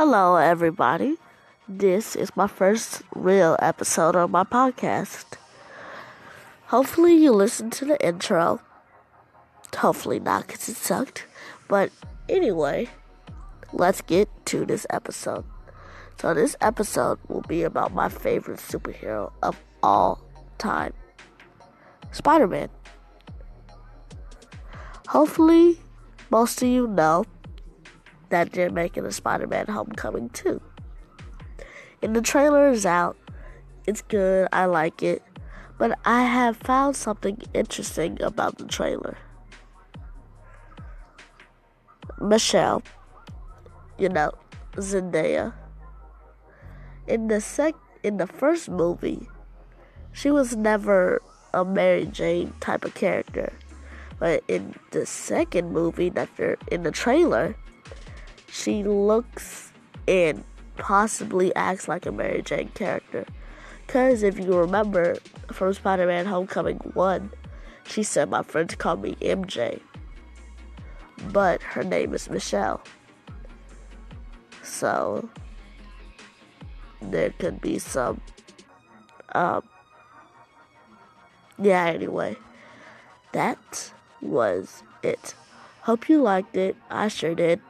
Hello, everybody. This is my first real episode of my podcast. Hopefully, you listened to the intro. Hopefully, not because it sucked. But anyway, let's get to this episode. So, this episode will be about my favorite superhero of all time Spider Man. Hopefully, most of you know that they're making a Spider Man Homecoming 2. And the trailer is out. It's good. I like it. But I have found something interesting about the trailer. Michelle, you know, Zendaya. In the sec in the first movie, she was never a Mary Jane type of character. But in the second movie that they're in the trailer, she looks and possibly acts like a Mary Jane character. Because if you remember from Spider Man Homecoming 1, she said, My friends call me MJ. But her name is Michelle. So, there could be some. Um, yeah, anyway. That was it. Hope you liked it. I sure did.